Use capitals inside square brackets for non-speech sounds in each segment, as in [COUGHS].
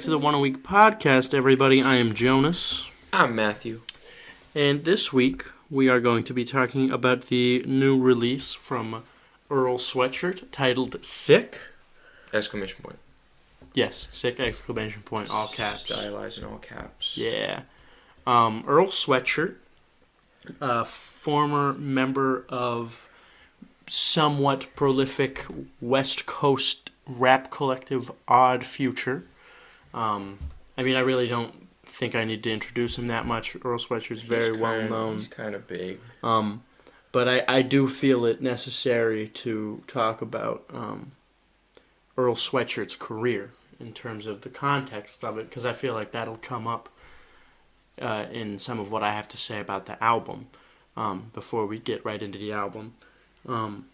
Back to the One a Week podcast, everybody. I am Jonas. I'm Matthew. And this week, we are going to be talking about the new release from Earl Sweatshirt titled Sick. Exclamation point. Yes, Sick! Exclamation point, all caps. Stylized in all caps. Yeah. Um, Earl Sweatshirt, a former member of somewhat prolific West Coast rap collective Odd Future. Um, I mean, I really don't think I need to introduce him that much. Earl Sweatshirt's very well kinda- known. He's kind of big. Um, but I, I do feel it necessary to talk about um, Earl Sweatshirt's career in terms of the context of it, because I feel like that'll come up uh, in some of what I have to say about the album um, before we get right into the album. Um,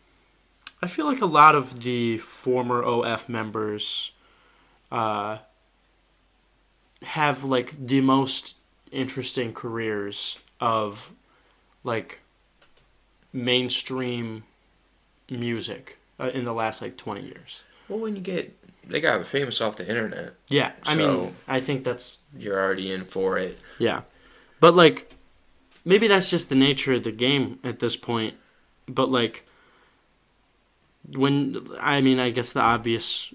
I feel like a lot of the former OF members uh, have like the most interesting careers of like mainstream music uh, in the last like 20 years. Well, when you get they got famous off the internet, Yeah, I mean, I think that's you're already in for it. yeah. But like maybe that's just the nature of the game at this point. But like when I mean, I guess the obvious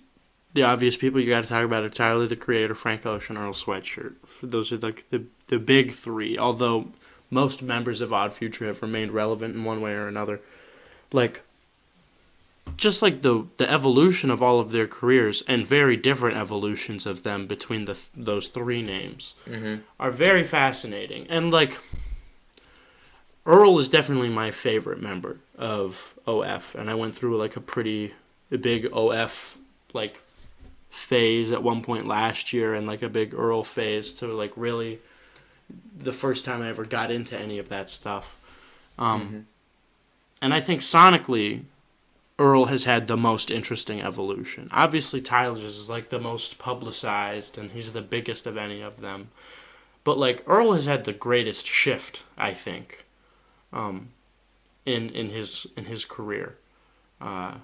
the obvious people you got to talk about are Tyler the Creator, Frank Ocean, Earl Sweatshirt. Those are like the the big 3, although most members of Odd Future have remained relevant in one way or another. Like just like the the evolution of all of their careers and very different evolutions of them between the those three names hmm are very fascinating. And like Earl is definitely my favorite member of OF and I went through like a pretty big OF like phase at one point last year and like a big Earl phase to like really the first time I ever got into any of that stuff. Um Mhm. and I think sonically Earl has had the most interesting evolution. Obviously, Tyler's is like the most publicized, and he's the biggest of any of them. But like Earl has had the greatest shift, I think, um, in in his in his career. Uh,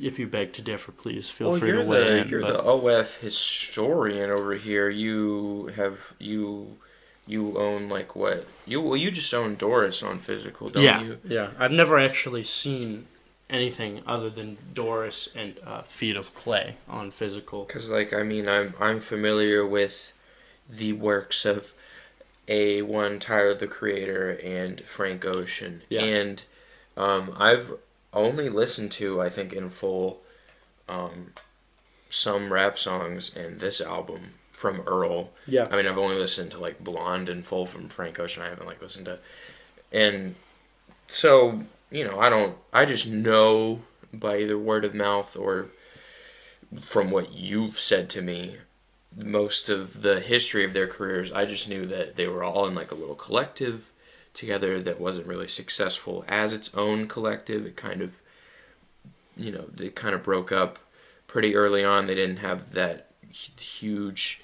if you beg to differ, please feel Well, free to weigh the in. you're but- the OF historian over here. You have you you own like what you well you just own Doris on physical, don't yeah, you? yeah. I've never actually seen anything other than Doris and uh, Feet of Clay on physical. Because like I mean I'm I'm familiar with the works of a one Tyler the Creator and Frank Ocean, Yeah. and um, I've only listened to I think in full um, some rap songs and this album from Earl. Yeah, I mean I've only listened to like Blonde in full from Frank Ocean. I haven't like listened to, and so you know I don't I just know by either word of mouth or from what you've said to me most of the history of their careers i just knew that they were all in like a little collective together that wasn't really successful as its own collective. It kind of you know they kind of broke up pretty early on. They didn't have that huge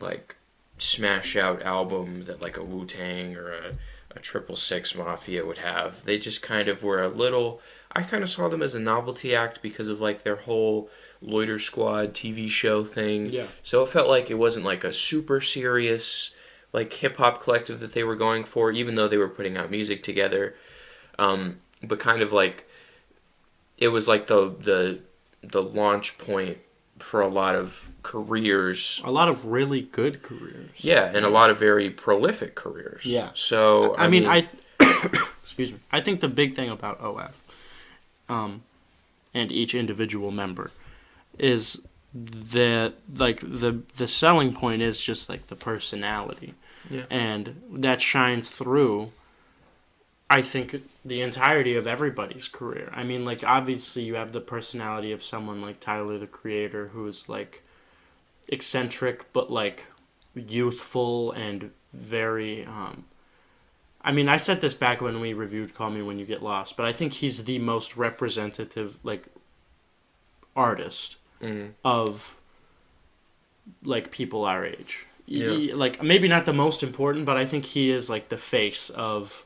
like smash out album that like a wu-tang or a, a triple six mafia would have. They just kind of were a little i kind of saw them as a novelty act because of like their whole loiter squad tv show thing. Yeah. so it felt like it wasn't like a super serious like hip hop collective that they were going for, even though they were putting out music together. Um, but kind of like it was like the the the launch point for a lot of careers. A lot of really good careers. Yeah, and a lot of very prolific careers. Yeah. So I, mean, I th- [COUGHS] excuse me. I think the big thing about OF, um, and each individual member, is that like the the selling point is just like the personality, Yeah. and that shines through. I think the entirety of everybody's career. I mean, like obviously you have the personality of someone like Tyler the Creator, who's like eccentric but like youthful and very um, I mean, I said this back when we reviewed Call Me When You Get Lost, but I think he's the most representative like artist Mm. of like people our age. Yeah. He- like maybe not the most important, but I think he is like the face of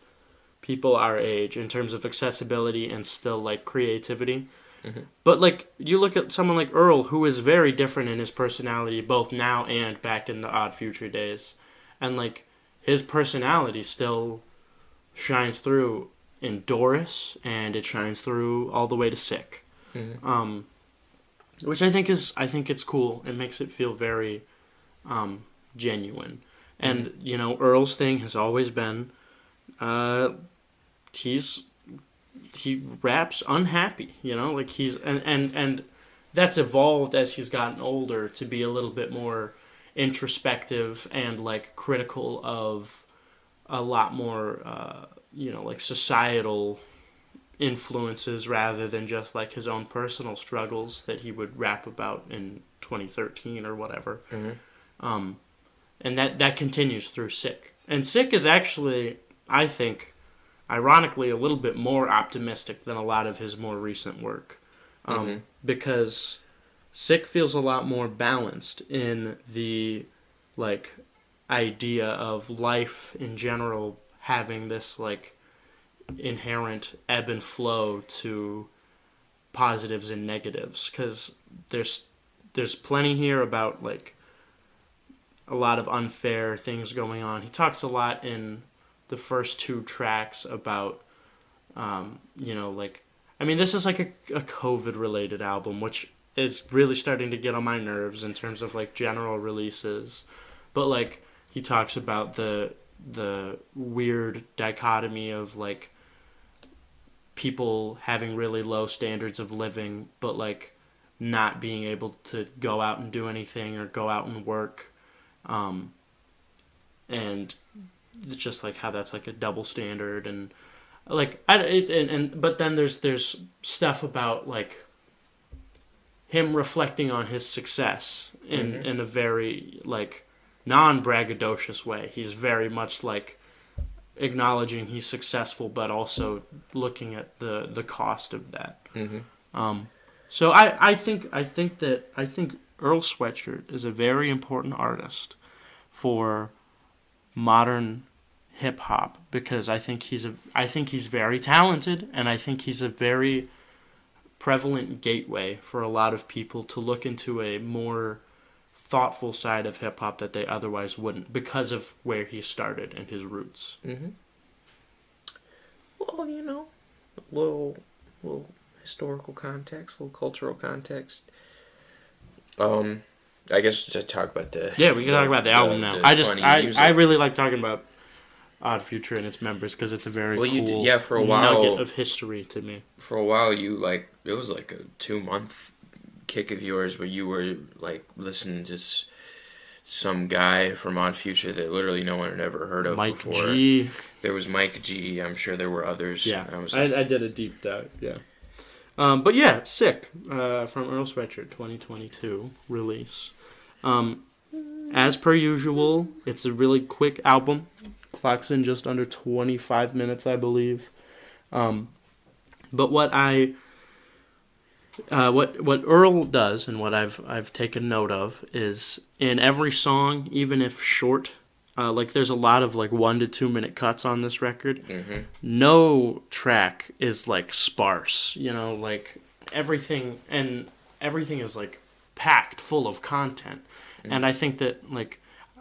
people our age in terms of accessibility and still like creativity. Mhm. But like you look at someone like Earl, who is very different in his personality, both now and back in the Odd Future days, and like his personality still shines through in Doris, and it shines through all the way to Sick, Mhm. um, which I think is I think it's cool. It makes it feel very um, genuine, and you know Earl's thing has always been, uh, he's he raps unhappy, you know, like he's and and and that's evolved as he's gotten older to be a little bit more introspective and like critical of a lot more uh, you know like societal influences rather than just like his own personal struggles that he would rap about in 2013 or whatever. Mhm. um, and that that continues through sick. And sick is actually i think ironically a little bit more optimistic than a lot of his more recent work. Um, Mhm. because sick feels a lot more balanced in the like idea of life in general having this like inherent ebb and flow to positives and negatives. Because there's there's plenty here about like a lot of unfair things going on. He talks a lot in the first two tracks about um, you know like I mean this is like a, a COVID related album which is really starting to get on my nerves in terms of like general releases but like he talks about the the weird dichotomy of like people having really low standards of living but like not being able to go out and do anything or go out and work um and it's just like how that's like a double standard and like I it, and, and but then there's there's stuff about like him reflecting on his success in Mhm. in a very like non braggadocious way. He's very much like acknowledging he's successful, but also looking at the the cost of that. Mhm. Um, so I, I think I think that I think Earl Sweatshirt is a very important artist for modern hip hop because I think he's a I think he's very talented and I think he's a very prevalent gateway for a lot of people to look into a more thoughtful side of hip hop that they otherwise wouldn't because of where he started and his roots. Mm-hmm. Well, you know, a little, little historical context, a little cultural context. Um, I guess to talk about the Yeah, we can talk about the, album now. the I just I, music. I really like talking about Odd Future and its members because it's a very Well, cool you did- yeah, for a while- nugget of history to me. for a while you like it was like a two month kick of yours where you were like listening to some guy from Odd Future that literally no one had ever heard of Mike before. G. There was Mike G. I'm sure there were others. Yeah, I was I, I did a deep dive. Yeah, um, but yeah, sick uh, from Earl Sweatshirt 2022 release. Um, as per usual, it's a really quick album. Clocks in just under 25 minutes, I believe. Um, but what I uh, what what Earl does and what I've I've taken note of is in every song, even if short, uh, like there's a lot of like one to two minute cuts on this record. Hmm no track is like sparse you know like everything and everything is like packed full of content. And i think that like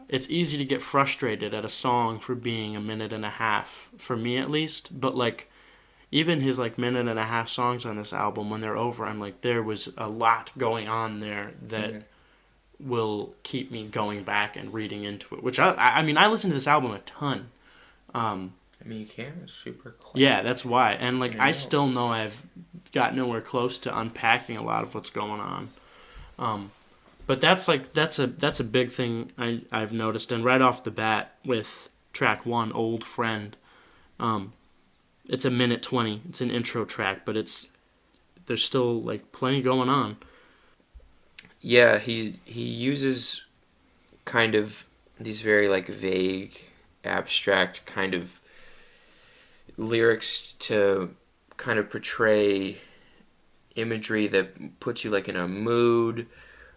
it's easy to get frustrated at a song for being a minute and a half for me at least. But like even his like minute and a half songs on this album when they're over i'm like there was a lot going on there that Mhm. Will keep me going back and reading into it which i i mean i listen to this album a ton um I mean, you can. It's super quick. yeah, that's why. And like I I still know I've got nowhere close to unpacking a lot of what's going on. Um, but that's like that's a that's a big thing I I've noticed. And right off the bat with track one, "Old Friend," um, it's a minute twenty. It's an intro track, but it's there's still like plenty going on. Yeah, he he uses kind of these very like vague, abstract kind of lyrics to kind of portray imagery that puts you like in a mood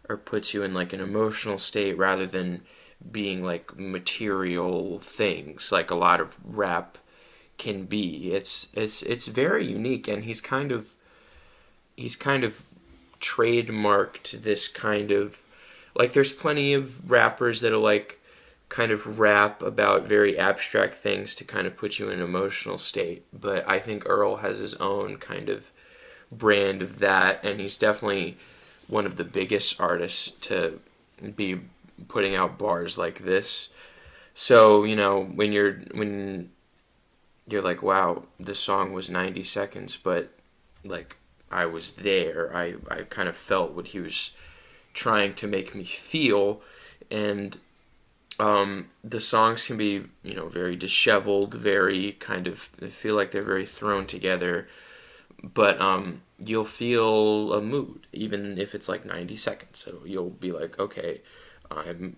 or puts you in like an emotional state rather than being like material things like a lot of rap can be. It's it's it's very unique and he's kind of he's kind of trademarked this kind of like there's plenty of rappers that'll like kind of rap about very abstract things to kind of put you in an emotional state but i think earl has his own kind of brand of that and he's definitely one of the biggest artists to be putting out bars like this. So you know when you're when you're like wow this song was 90 seconds but like I was there. I, I kind of felt what he was trying to make me feel. And um, the songs can be, you know, very disheveled, very kind of, I feel like they're very thrown together. But um, you'll feel a mood, even if it's like 90 seconds. So you'll be like, okay, I'm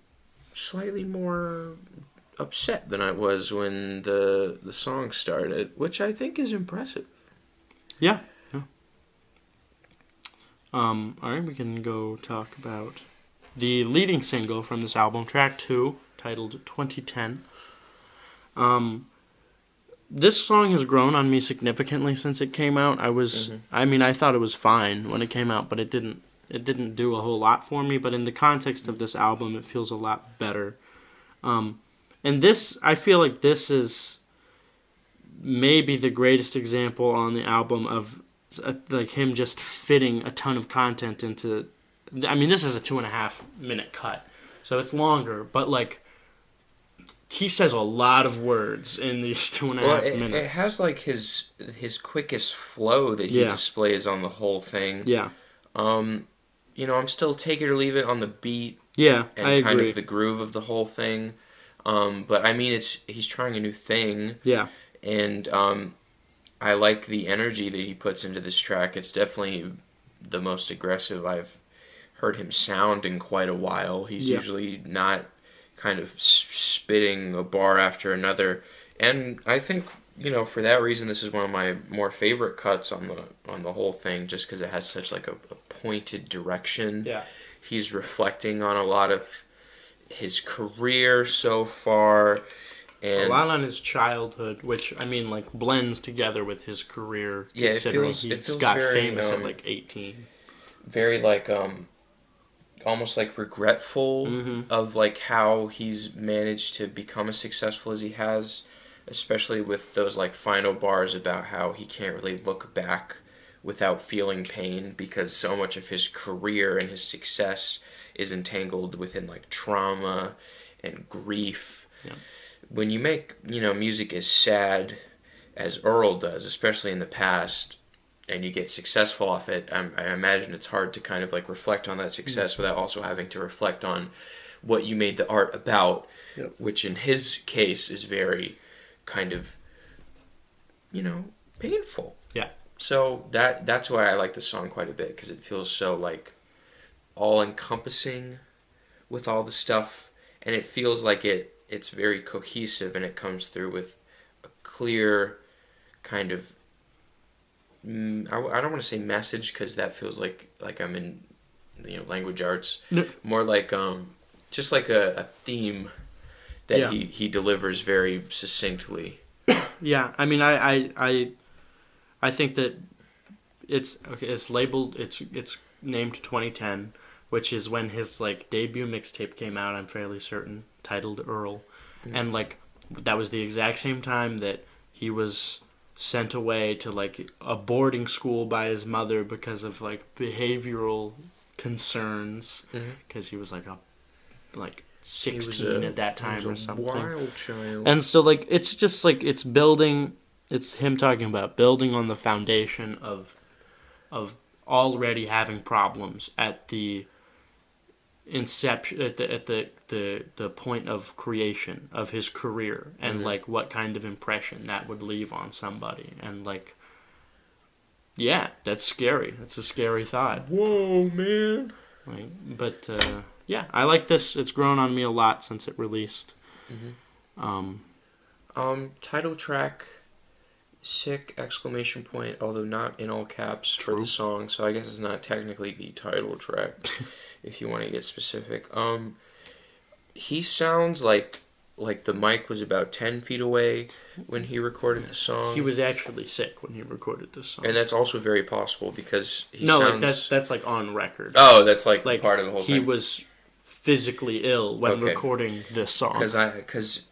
slightly more upset than I was when the the song started, which I think is impressive. Yeah, um, all right, we can go talk about the leading single from this album, track two, titled 2010. Um, this song has grown on me significantly since it came out. I was, mm-hmm. I mean, I thought it was fine when it came out, but it didn't, it didn't do a whole lot for me. But in the context of this album, it feels a lot better. Um, and this, I feel like this is maybe the greatest example on the album of like him just fitting a ton of content into. I mean, this is a two and a half minute cut, so it's longer, but like he says a lot of words in these two and a well, half it, minutes. It has like his his quickest flow that he yeah. displays on the whole thing. Yeah. Um, you know, I'm still take it or leave it on the beat. Yeah, and I kind agree. of the groove of the whole thing. Um, but I mean, it's he's trying a new thing. Yeah. And um, I like the energy that he puts into this track. It's definitely the most aggressive I've heard him sound in quite a while. He's yeah. usually not kind of spitting a bar after another. And I think you know for that reason this is one of my more favorite cuts on the on the whole thing just because it has such like a, a pointed direction. Yeah. He's reflecting on a lot of his career so far and a lot on his childhood, which I mean, like blends together with his career. Yeah, it feels, he got very, famous um, at like eighteen. Very like um, almost like regretful mm-hmm. of like how he's managed to become as successful as he has, especially with those like final bars about how he can't really look back without feeling pain because so much of his career and his success is entangled within like trauma and grief. Yeah when you make you know music as sad as Earl does, especially in the past, and you get successful off it, I, I imagine it's hard to kind of like reflect on that success mm-hmm. without also having to reflect on what you made the art about, yep. which in his case is very kind of you know painful. Yeah. So that that's why I like the song quite a bit because it feels so like all encompassing with all the stuff, and it feels like it it's very cohesive and it comes through with a clear kind of mm, I, I don't want to say message because that feels like like I'm in you know language arts no. more like um just like a, a theme that yeah. he, he delivers very succinctly [COUGHS] yeah I mean I, I I I think that it's okay it's labeled it's it's named 2010 which is when his like debut mixtape came out I'm fairly certain titled Earl, and like that was the exact same time that he was sent away to like a boarding school by his mother because of like behavioral concerns. Because mm-hmm. he was like a like 16 a, at that time or something. and so like it's just like it's building it's him talking about building on the foundation of of already having problems at the inception at the at the the the point of creation of his career and mm-hmm. like what kind of impression that would leave on somebody. And like yeah that's scary. That's a scary thought. Whoa man. Like, but uh, yeah i like this. It's grown on me a lot since it released. Mm-hmm. um um title track sick exclamation point although not in all caps True. for the song so i guess it's not technically the title track [LAUGHS] if you want to get specific um he sounds like like the mic was about ten feet away when he recorded the song. He was actually sick when he recorded this song. and that's also very possible because he no, sounds. like that's that's like on record. oh, that's like, like part of the whole he thing. was physically ill when Okay. recording this song. because I because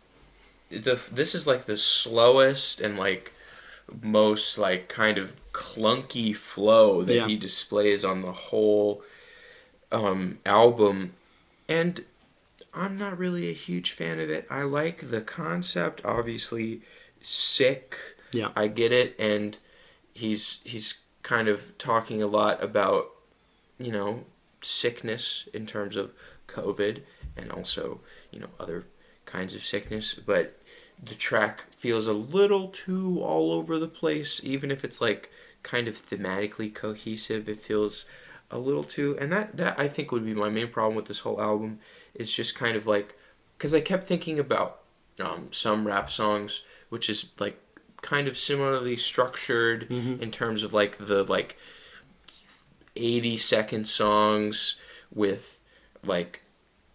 the this is like the slowest and like most like kind of clunky flow that Yeah. he displays on the whole um, album, and I'm not really a huge fan of it. I like the concept, obviously, sick. Yeah. I get it, and he's he's kind of talking a lot about you know sickness in terms of COVID and also you know other kinds of sickness, but the track feels a little too all over the place, even if it's like kind of thematically cohesive. It feels a little too, and that that I think would be my main problem with this whole album is just kind of like because I kept thinking about um, some rap songs, which is like kind of similarly structured in terms of like the like 80 second songs with like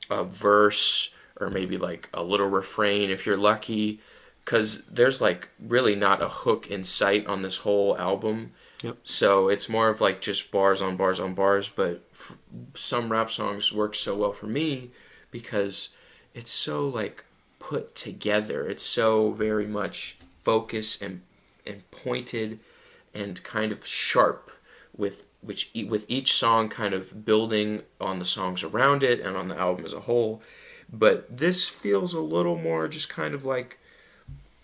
a verse or maybe like a little refrain if you're lucky because there's like really not a hook in sight on this whole album. Yep. so it's more of like just bars on bars on bars but f- some rap songs work so well for me because it's so like put together. It's so very much focused and and pointed and kind of sharp with which e- with each song kind of building on the songs around it and on the album as a whole but this feels a little more just kind of like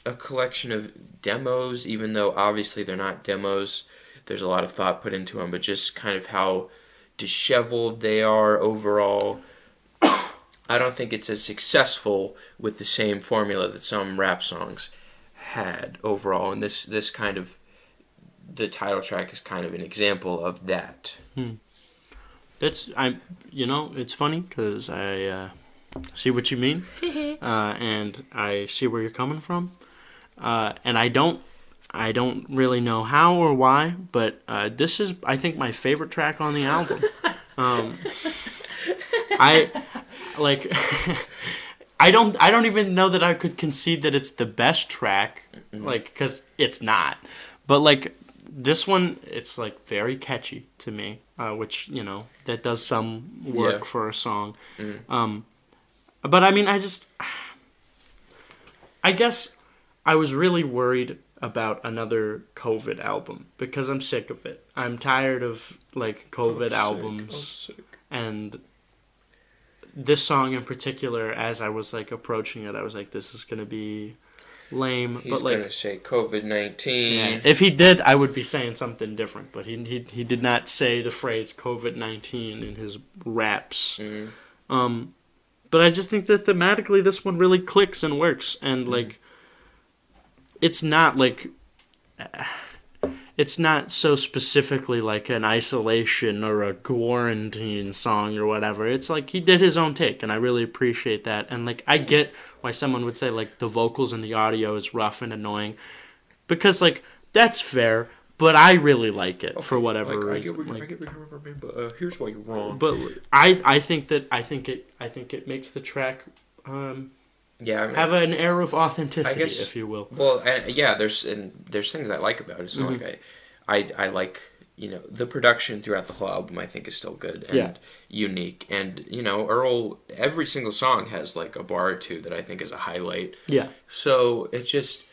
a collection of demos even though obviously they're not demos. There's a lot of thought put into them but just kind of how disheveled they are overall. [COUGHS] I don't think it's as successful with the same formula that some rap songs had overall and this this kind of the title track is kind of an example of that. That's I, you know, it's funny because I uh, see what you mean, [LAUGHS] uh, and I see where you're coming from, uh, and I don't, I don't really know how or why, but uh, this is I think my favorite track on the album. [LAUGHS] Um, I like. [LAUGHS] I don't. I don't even know that I could concede that it's the best track, like because it's not. But like this one, it's like very catchy to me, uh, which you know that does some work Yeah. for a song. Mm. Um, but I mean, I just, I guess, I was really worried about another COVID album because I'm sick of it. I'm tired of like COVID albums and this song in particular as i was like approaching it i was like this is gonna be lame He's but like gonna say COVID nineteen. yeah, if he did i would be saying something different but he, he, he did not say the phrase covid-19 in his raps Mhm. um but i just think that thematically this one really clicks and works and mm-hmm. like it's not like it's not so specifically like an isolation or a quarantine song or whatever. It's like he did his own take, and I really appreciate that. And like I mm-hmm. get why someone would say like the vocals and the audio is rough and annoying, because like that's fair. But I really like it for whatever Like, I reason. get what, you- I get you're saying, but uh, here's why you're wrong. but I I think that I think it I think it makes the track um, yeah, I mean, have an air of authenticity, guess- if you will. Well, and, yeah, there's and there's things I like about it. Not Mm-hmm. like I, I, I like you know the production throughout the whole album. I think is still good and Yeah. unique. And you know Earl, every single song has like a bar or two that I think is a highlight. Yeah, So it just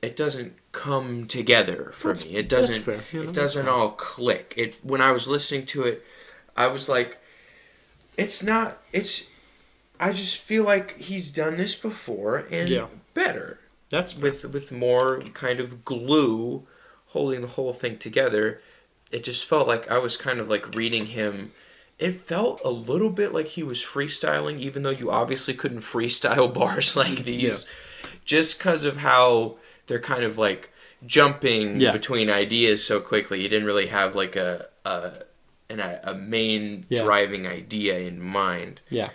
it doesn't come together for That's- me. It doesn't. fair. Know, it doesn't fine. all click. It when I was listening to it, I was like, it's not. It's. I just feel like he's done this before and Yeah. better that's with with more kind of glue holding the whole thing together. It just felt like I was kind of like reading him. It felt a little bit like he was freestyling, even though you obviously couldn't freestyle [LAUGHS] bars like these, just because of how they're kind of like jumping Yeah. between ideas so quickly. You didn't really have like a a an, a main Yeah. driving idea in mind. yeah.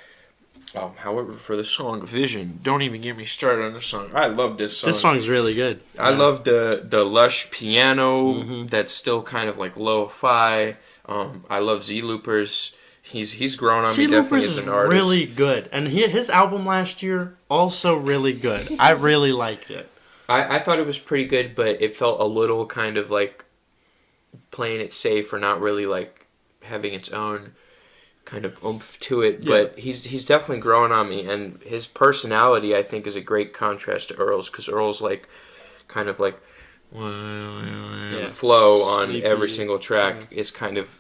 Um, however, for the song "Vision," don't even get me started on the song. I love this song. This song's really good. I Yeah. love the the lush piano Mhm. that's still kind of like lo-fi. Um, I love ZelooperZ he's he's grown on C. me definitely Loopers as is an artist. really good, and he, his album last year also really good. I really liked it. I, I thought it was pretty good, but it felt a little kind of like playing it safe or not really like having its own kind of oomph to it. Yeah. But he's he's definitely growing on me, and his personality I think is a great contrast to Earl's because Earl's like kind of like flow on Sleepy. every single track is kind of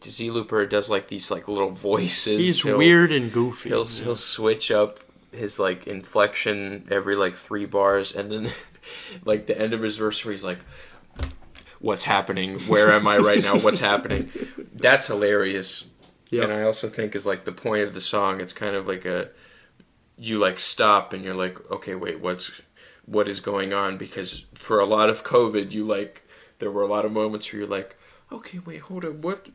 ZelooperZ does like these like little voices. He's He'll- weird and goofy. He'll he'll switch up his like inflection every like three bars, and then [LAUGHS] like the end of his verse where he's like, "What's happening? Where am I right now? What's happening?" [LAUGHS] That's hilarious. Yeah. And I also think is like the point of the song. It's kind of like a you like stop and you're like, okay, wait, what's what is going on? Because for a lot of COVID, you like there were a lot of moments where you're like, okay, wait, hold on, what,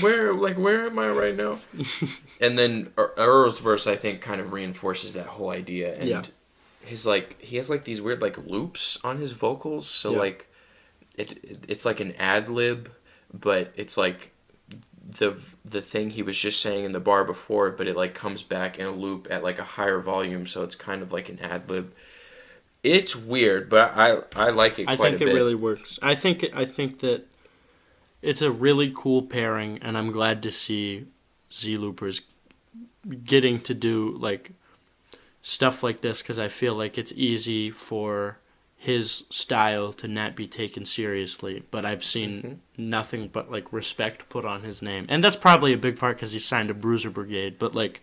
where, like, where am I right now? [LAUGHS] and then Earl's verse, I think, kind of reinforces that whole idea. And Yeah. his like he has like these weird like loops on his vocals, so Yeah. like it, it it's like an ad lib, but it's like the the thing he was just saying in the bar before, but it like comes back in a loop at like a higher volume, so it's kind of like an ad lib. It's weird, but I I like it I quite think a it bit. really works. I think I think that it's a really cool pairing, and I'm glad to see ZelooperZ getting to do like stuff like this because I feel like it's easy for his style to not be taken seriously. But I've seen nothing but like respect put on his name, and that's probably a big part because he signed a Bruiser Brigade. But like,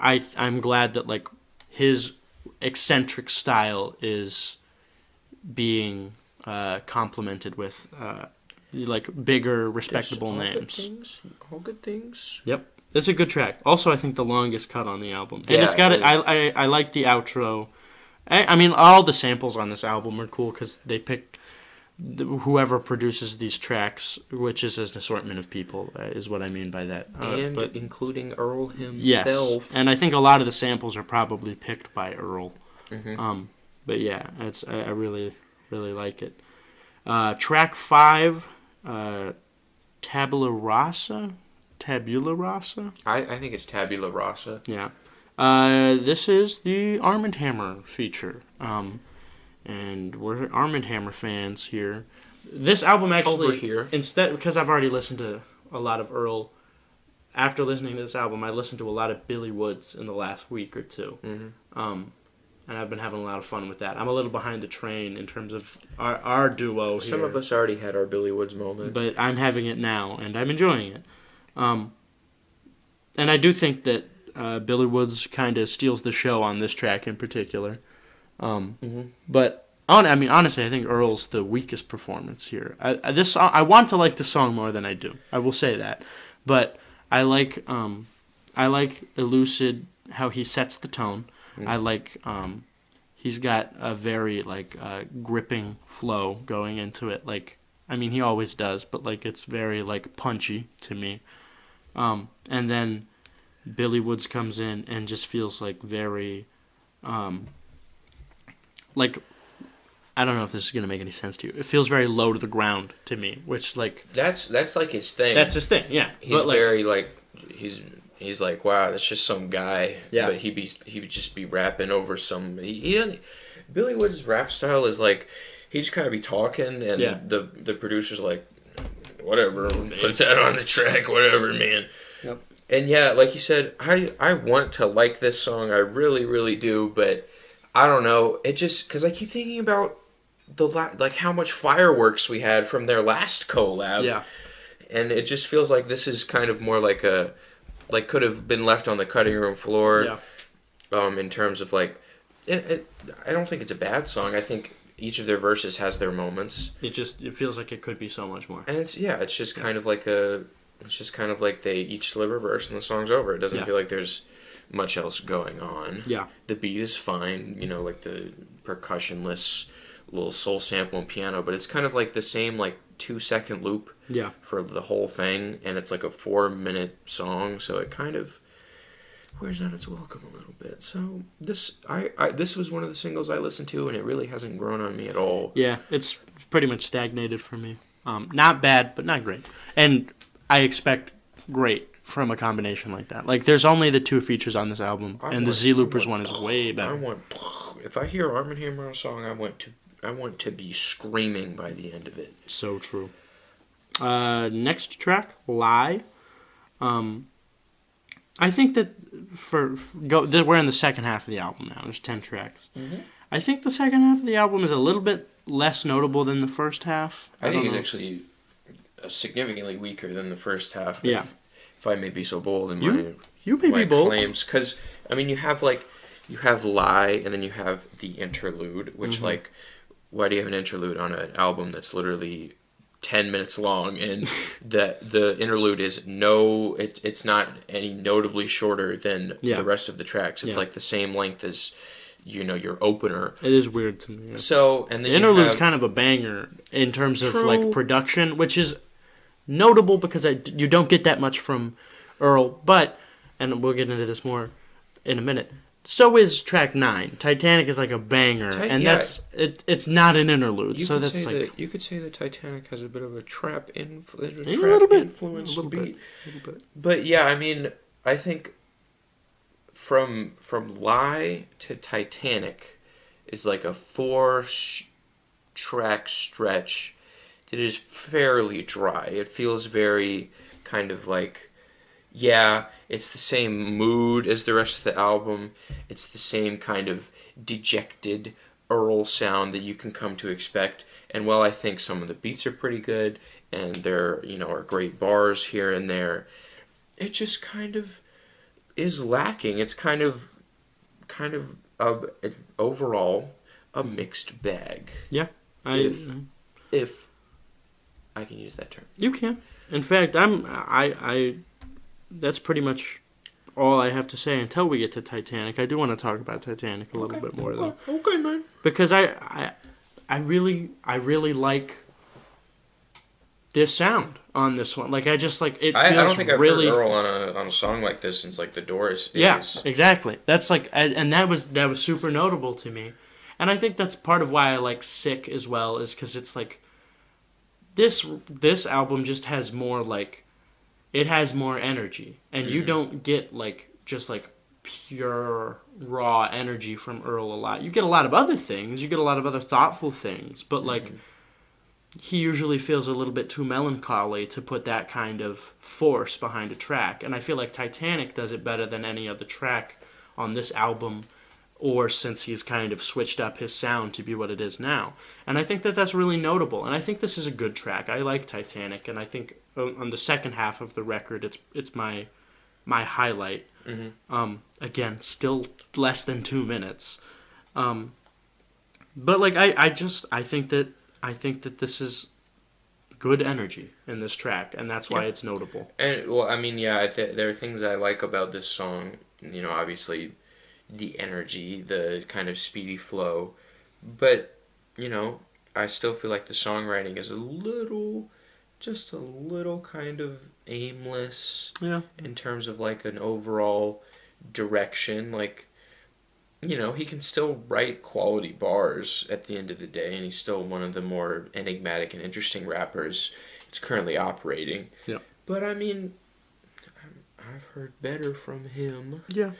I I'm glad that like his eccentric style is being uh, complemented with uh, like bigger, respectable Just all good names. things, all good things. Yep, it's a good track. Also, I think the longest cut on the album, and Yeah, it's got it it. I, I I like the outro. I, I mean, all the samples on this album are cool because they pick the, whoever produces these tracks, which is an assortment of people, uh, is what I mean by that. Uh, and but including Earl yes, himself. and I think a lot of the samples are probably picked by Earl. Mhm. Um, but yeah, it's I, I really really like it. Uh, track five, uh, Tabula Rasa, Tabula Rasa. I, I think it's Tabula Rasa. Yeah. Uh, this is the Armand Hammer feature. Um, and we're Armand Hammer fans here. This album actually Over here. instead because I've already listened to a lot of Earl. After listening to this album, I listened to a lot of Billy Woods in the last week or 2 Mhm. Um, and I've been having a lot of fun with that. I'm a little behind the train in terms of our, our duo here Some of us already had our Billy Woods moment. but I'm having it now, and I'm enjoying it. Um, and I do think that uh, Billy Woods kind of steals the show on this track in particular. Um, Mhm. But on, I mean, honestly, I think Earl's the weakest performance here. I, I, this I want to like the song more than I do. I will say that, but I like um, I like Elucid how he sets the tone. I like um, he's got a very like uh, gripping flow going into it. Like I mean, he always does, but like it's very like punchy to me. Um, and then Billy Woods comes in and just feels like very, um, like I don't know if this is gonna make any sense to you. It feels very low to the ground to me, which like that's that's like his thing. that's his thing. Yeah, he's but like very like he's he's like wow that's just some guy. Yeah. But he be he would just be rapping over some. He, he doesn't. Billy Woods' rap style is like he just kind of be talking and Yeah. the the producer's like whatever put that on the track whatever man. Yep. And yeah, like you said, I I want to like this song. I really really do, but I don't know. It just because I keep thinking about the la- like how much fireworks we had from their last collab yeah, and it just feels like this is kind of more like a like could have been left on the cutting room floor yeah, um in terms of like it, it, i don't think it's a bad song. I think each of their verses has their moments. It just it feels like it could be so much more. and it's yeah it's just kind of like a it's just kind of like they each deliver a verse and the song's over. It doesn't Yeah. feel like there's much else going on. Yeah, the beat is fine you know like the percussionless little soul sample and piano but it's kind of like the same like two second loop yeah, for the whole thing, and it's like a four minute song, so it kind of wears out its welcome a little bit. So this, I, I this was one of the singles I listened to, and it really hasn't grown on me at all. yeah. It's pretty much stagnated for me. Um, not bad, but not great. And I expect great from a combination like that. Like there's only the two features on this album, I and the ZelooperZ want- one is way better. I want. If I hear Armand Hammer on a song, I want to. I want to be screaming by the end of it. So true. Uh, next track, "Lye." Um, I think that for, for go that we're in the second half of the album now. There's ten tracks. Mhm. I think the second half of the album is a little bit less notable than the first half. I, think it's know. actually significantly weaker than the first half. Yeah. If, if I may be so bold in You my you may my be bold. claims, because I mean, you have like you have Lye, and then you have the interlude, which Mhm. like, why do you have an interlude on an album that's literally ten minutes long, and [LAUGHS] that the interlude is no, it, it's not any notably shorter than Yeah. the rest of the tracks. It's Yeah. like the same length as you know your opener. It is weird to me. yeah. So and The interlude's have- kind of a banger in terms of like production, which is notable because I, you don't get that much from Earl. But and we'll get into this more in a minute. So is track nine. Titanic is like a banger, Ti- and yeah. that's it. It's not an interlude, You so that's like that, you could say that Titanic has a bit of a trap influ- a a trap bit. influence A little beat. bit. a little bit. But yeah, I mean, I think from from Lye to Titanic is like a four sh- track stretch that is fairly dry. It feels very kind of like yeah, it's the same mood as the rest of the album. It's the same kind of dejected Earl sound that you can come to expect. And while I think some of the beats are pretty good and there, you know, are great bars here and there, it just kind of is lacking. It's kind of kind of a, overall a mixed bag. Yeah. I, If- If I can use that term. you can. In fact, I'm I I. That's pretty much all I have to say until we get to Titanic. I do want to talk about Titanic a little bit more though. Okay, okay, man. because I, I I really I really like this sound on this one. Like I just like it I, feels I don't think I've really heard Earl on a on a song like this since like the Doris days. yeah exactly. That's like and and that was that was super notable to me, and I think that's part of why I like Sick as well is because it's like this this album just has more like it has more energy and you Mhm. don't get like just like pure raw energy from Earl a lot. You get a lot of other things, you get a lot of other thoughtful things, but like he usually feels a little bit too melancholy to put that kind of force behind a track. And I feel like Titanic does it better than any other track on this album or since he's kind of switched up his sound to be what it is now. And I think that that's really notable. And I think this is a good track. I like Titanic, and I think on the second half of the record, it's it's my my highlight. Mhm. Um, again, still less than two minutes. Um, but like I, I just I think that I think that this is good energy in this track, and that's why Yeah. it's notable. And well, I mean, yeah, I th- there are things I like about this song. You know, obviously, the energy, the kind of speedy flow, but you know, I still feel like the songwriting is a little, just a little kind of aimless Yeah. in terms of like an overall direction. Like, you know, he can still write quality bars at the end of the day, and he's still one of the more enigmatic and interesting rappers it's currently operating. Yeah. But I mean, I've heard better from him Yeah.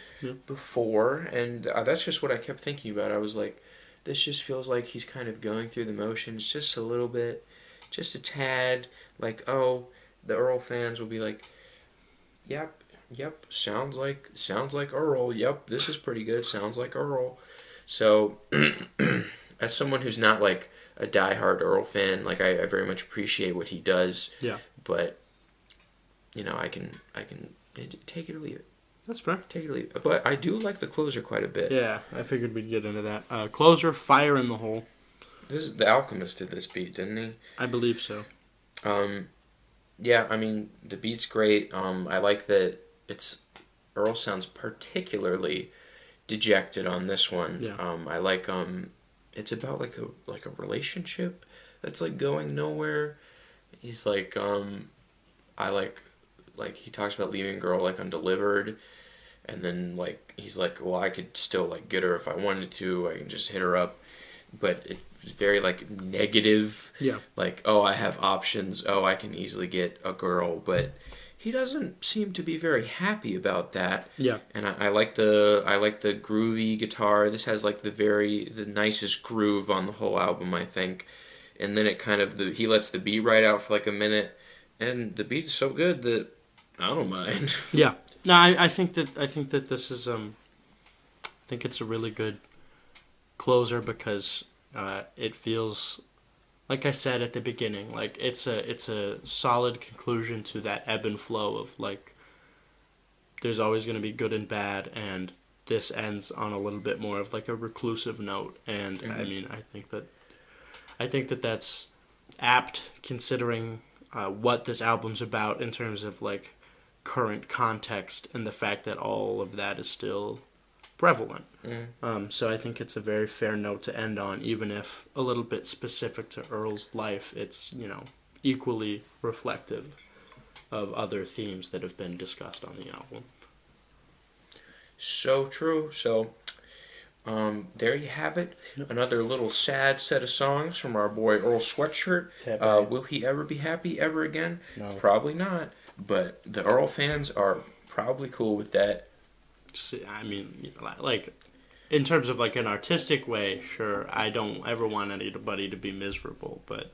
before, and uh, that's just what I kept thinking about. I was like, this just feels like he's kind of going through the motions just a little bit, just a tad. Like, oh, the Earl fans will be like, yep, yep, sounds like sounds like Earl. Yep, this is pretty good. Sounds like Earl. So, [CLEARS THROAT] as someone who's not like a diehard Earl fan, like I, I very much appreciate what he does. Yeah. But, you know, I can I can take it or leave it. That's fair. Take it or leave it. But I do like the closer quite a bit. Yeah, I figured we'd get into that. Uh, closer, fire in the hole. This is the Alchemist did this beat, didn't he? I believe so. Um, yeah, I mean the beat's great. Um, I like that it's Earl sounds particularly dejected on this one. Yeah. Um, I like um, it's about like a like a relationship that's like going nowhere. He's like um, I like like he talks about leaving girl like undelivered, and then like he's like, well, I could still like get her if I wanted to. I can just hit her up, but it's very like negative Yeah. like oh i have options oh i can easily get a girl but he doesn't seem to be very happy about that. Yeah. And I, I like the I like the groovy guitar. This has like the very the nicest groove on the whole album, I think. And then it kind of the he lets the beat ride out for like a minute, and the beat is so good that I don't mind. [LAUGHS] Yeah. No, I, I think that I think that this is um I think it's a really good closer because uh, it feels like I said at the beginning, like it's a it's a solid conclusion to that ebb and flow of like there's always going to be good and bad and this ends on a little bit more of like a reclusive note and I Mhm. mean I think that I think that that's apt considering uh, what this album's about in terms of like current context and the fact that all of that is still prevalent. Mm. Um, so I think it's a very fair note to end on, even if a little bit specific to Earl's life. It's you know equally reflective of other themes that have been discussed on the album. So true. So, um, there you have it. Another little sad set of songs from our boy Earl Sweatshirt. Uh, will he ever be happy ever again? No. Probably not. But the Earl fans are probably cool with that. I mean, you know, li- like in terms of like an artistic way, sure. I don't ever want anybody to be miserable, but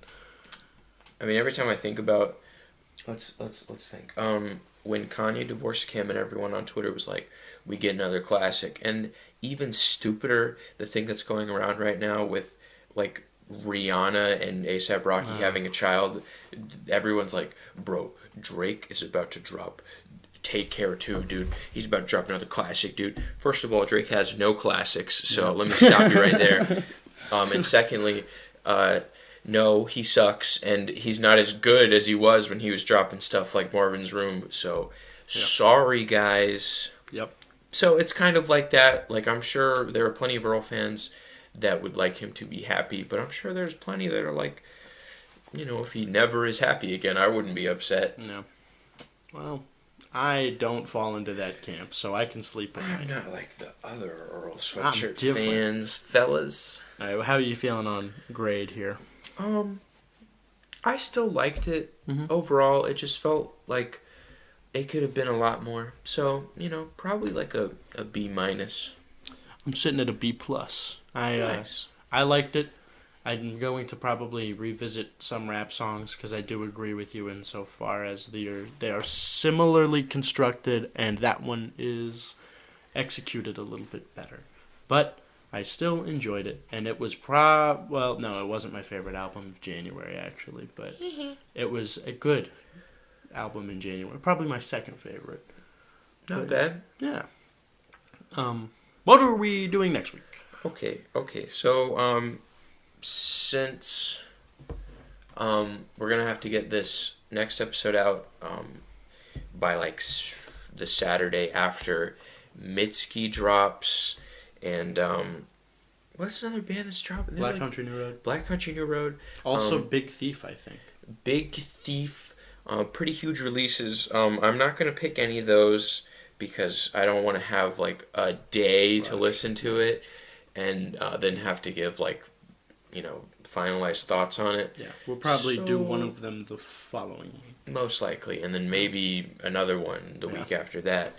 I mean, every time I think about, let's let's let's think. Um, when Kanye divorced Kim and everyone on Twitter was like, "We get another classic," and even stupider, the thing that's going around right now with like Rihanna and ASAP Rocky Uh. having a child, everyone's like, "Bro, Drake is about to drop." Take care too, dude. He's about to drop another classic, dude. First of all, Drake has no classics, so let me stop you right there. [LAUGHS] Um, and secondly, uh, no, he sucks, and he's not as good as he was when he was dropping stuff like Marvin's Room. So, sorry, guys. yep. So it's kind of like that. Like I'm sure there are plenty of Earl fans that would like him to be happy, but I'm sure there's plenty that are like, you know, if he never is happy again, I wouldn't be upset. No. Well, I don't fall into that camp, so I can sleep at I'm night. not like the other Earl sweatshirt different. fans, fellas. All right, well, how are you feeling on grade here? Um, I still liked it Mm-hmm. overall. It just felt like it could have been a lot more. So you know, probably like a, a B minus. I'm sitting at a B plus. I uh, I liked it. I'm going to probably revisit some rap songs because I do agree with you insofar as they are they are similarly constructed, and that one is executed a little bit better. But I still enjoyed it, and it was pro. Well, no, it wasn't my favorite album of January actually, but [LAUGHS] it was a good album in January. Probably my second favorite. Not bad. Yeah. Um, what are we doing next week? Okay. Okay. So um, since um we're gonna have to get this next episode out um by like s- the Saturday after Mitski drops and um what's another band that's dropping? They're Black like- Country New Road. Black Country New Road. Also, Um, Big Thief, I think. Big Thief, uh, pretty huge releases. Um, I'm not gonna pick any of those because I don't want to have like a day to listen to it, and uh, then have to give like, you know, finalized thoughts on it. Yeah, we'll probably do one of them the following week. Most likely, and then maybe another one the Yeah. week after that.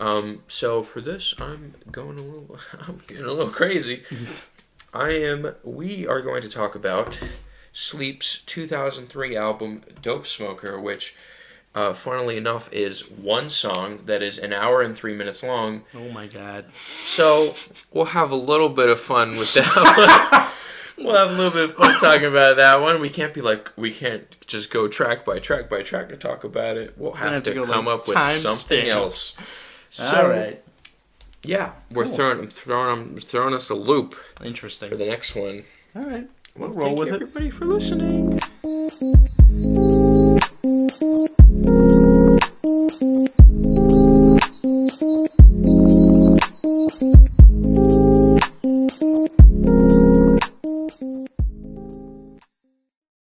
Um, so for this, I'm going a little, [LAUGHS] I'm getting a little crazy. [LAUGHS] I am. We are going to talk about Sleep's 2003 album "Dope Smoker," which, uh, funnily enough, is one song that is an hour and three minutes long. Oh my god. So we'll have a little bit of fun with that one. [LAUGHS] we'll have a little bit of fun talking about that one. We can't be like we can't just go track by track by track to talk about it. We'll have, have to, to come like up with something stamp. else. So, All right. Yeah, we're cool. throwing throwing throwing us a loop. Interesting for the next one. All right, we'll, roll with you, it. Everybody for listening.